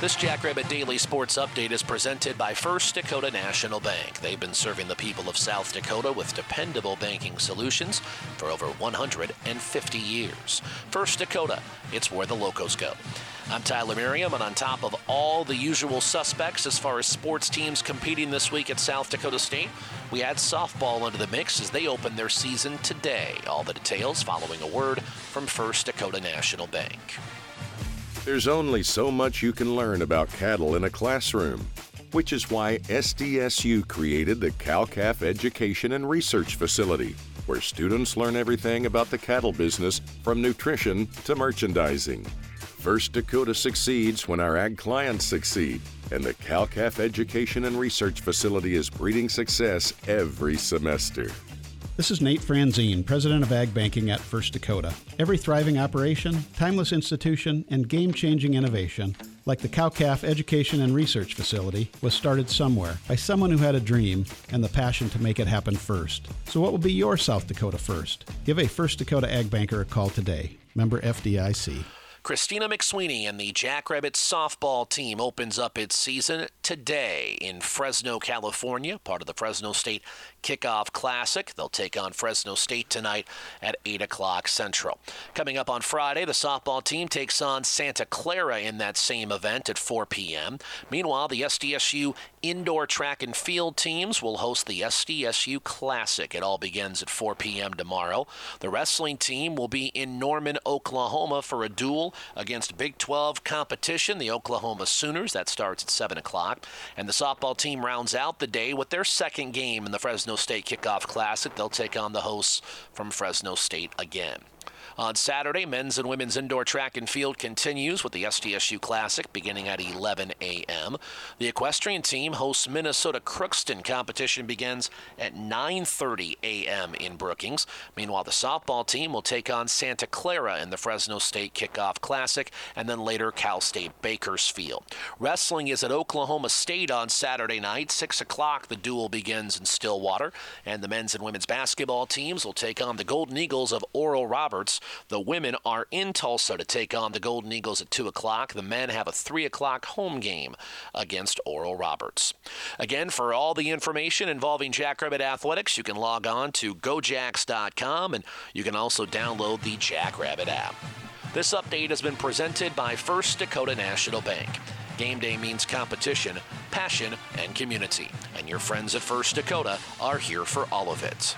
This Jackrabbit Daily Sports Update is presented by First Dakota National Bank. They've been serving the people of South Dakota with dependable banking solutions for over 150 years. First Dakota, it's where the locals go. I'm Tyler Merriam, and on top of all the usual suspects as far as sports teams competing this week at South Dakota State, we add softball into the mix as they open their season today. All the details following a word from First Dakota National Bank. There's only so much you can learn about cattle in a classroom, which is why SDSU created the Cow-Calf Education and Research Facility, where students learn everything about the cattle business from nutrition to merchandising. First Dakota succeeds when our ag clients succeed, and the Cow-Calf Education and Research Facility is breeding success every semester. This is Nate Franzine, President of Ag Banking at First Dakota. Every thriving operation, timeless institution, and game changing innovation, like the Cow Calf Education and Research Facility, was started somewhere by someone who had a dream and the passion to make it happen first. So, what will be your South Dakota first? Give a First Dakota Ag Banker a call today. Member FDIC. Christina McSweeney and the Jackrabbits softball team opens up its season today in Fresno, California, part of the Fresno State Kickoff Classic. They'll take on Fresno State tonight at 8 o'clock Central. Coming up on Friday, the softball team takes on Santa Clara in that same event at 4 p.m. Meanwhile, the SDSU indoor track and field teams will host the SDSU Classic. It all begins at 4 p.m. tomorrow. The wrestling team will be in Norman, Oklahoma for a duel against Big 12 competition, the Oklahoma Sooners. That starts at 7 o'clock. And the softball team rounds out the day with their second game in the Fresno State Kickoff Classic. They'll take on the hosts from Fresno State again. On Saturday, men's and women's indoor track and field continues with the SDSU Classic beginning at 11 a.m. The equestrian team hosts Minnesota Crookston. Competition begins at 9:30 a.m. in Brookings. Meanwhile, the softball team will take on Santa Clara in the Fresno State Kickoff Classic and then later Cal State Bakersfield. Wrestling is at Oklahoma State on Saturday night. 6 o'clock, the duel begins in Stillwater. And the men's and women's basketball teams will take on the Golden Eagles of Oral Roberts. The women are in Tulsa to take on the Golden Eagles at 2 o'clock. The men have a 3 o'clock home game against Oral Roberts. Again, for all the information involving Jackrabbit Athletics, you can log on to gojacks.com and you can also download the Jackrabbit app. This update has been presented by First Dakota National Bank. Game day means competition, passion, and community. And your friends at First Dakota are here for all of it.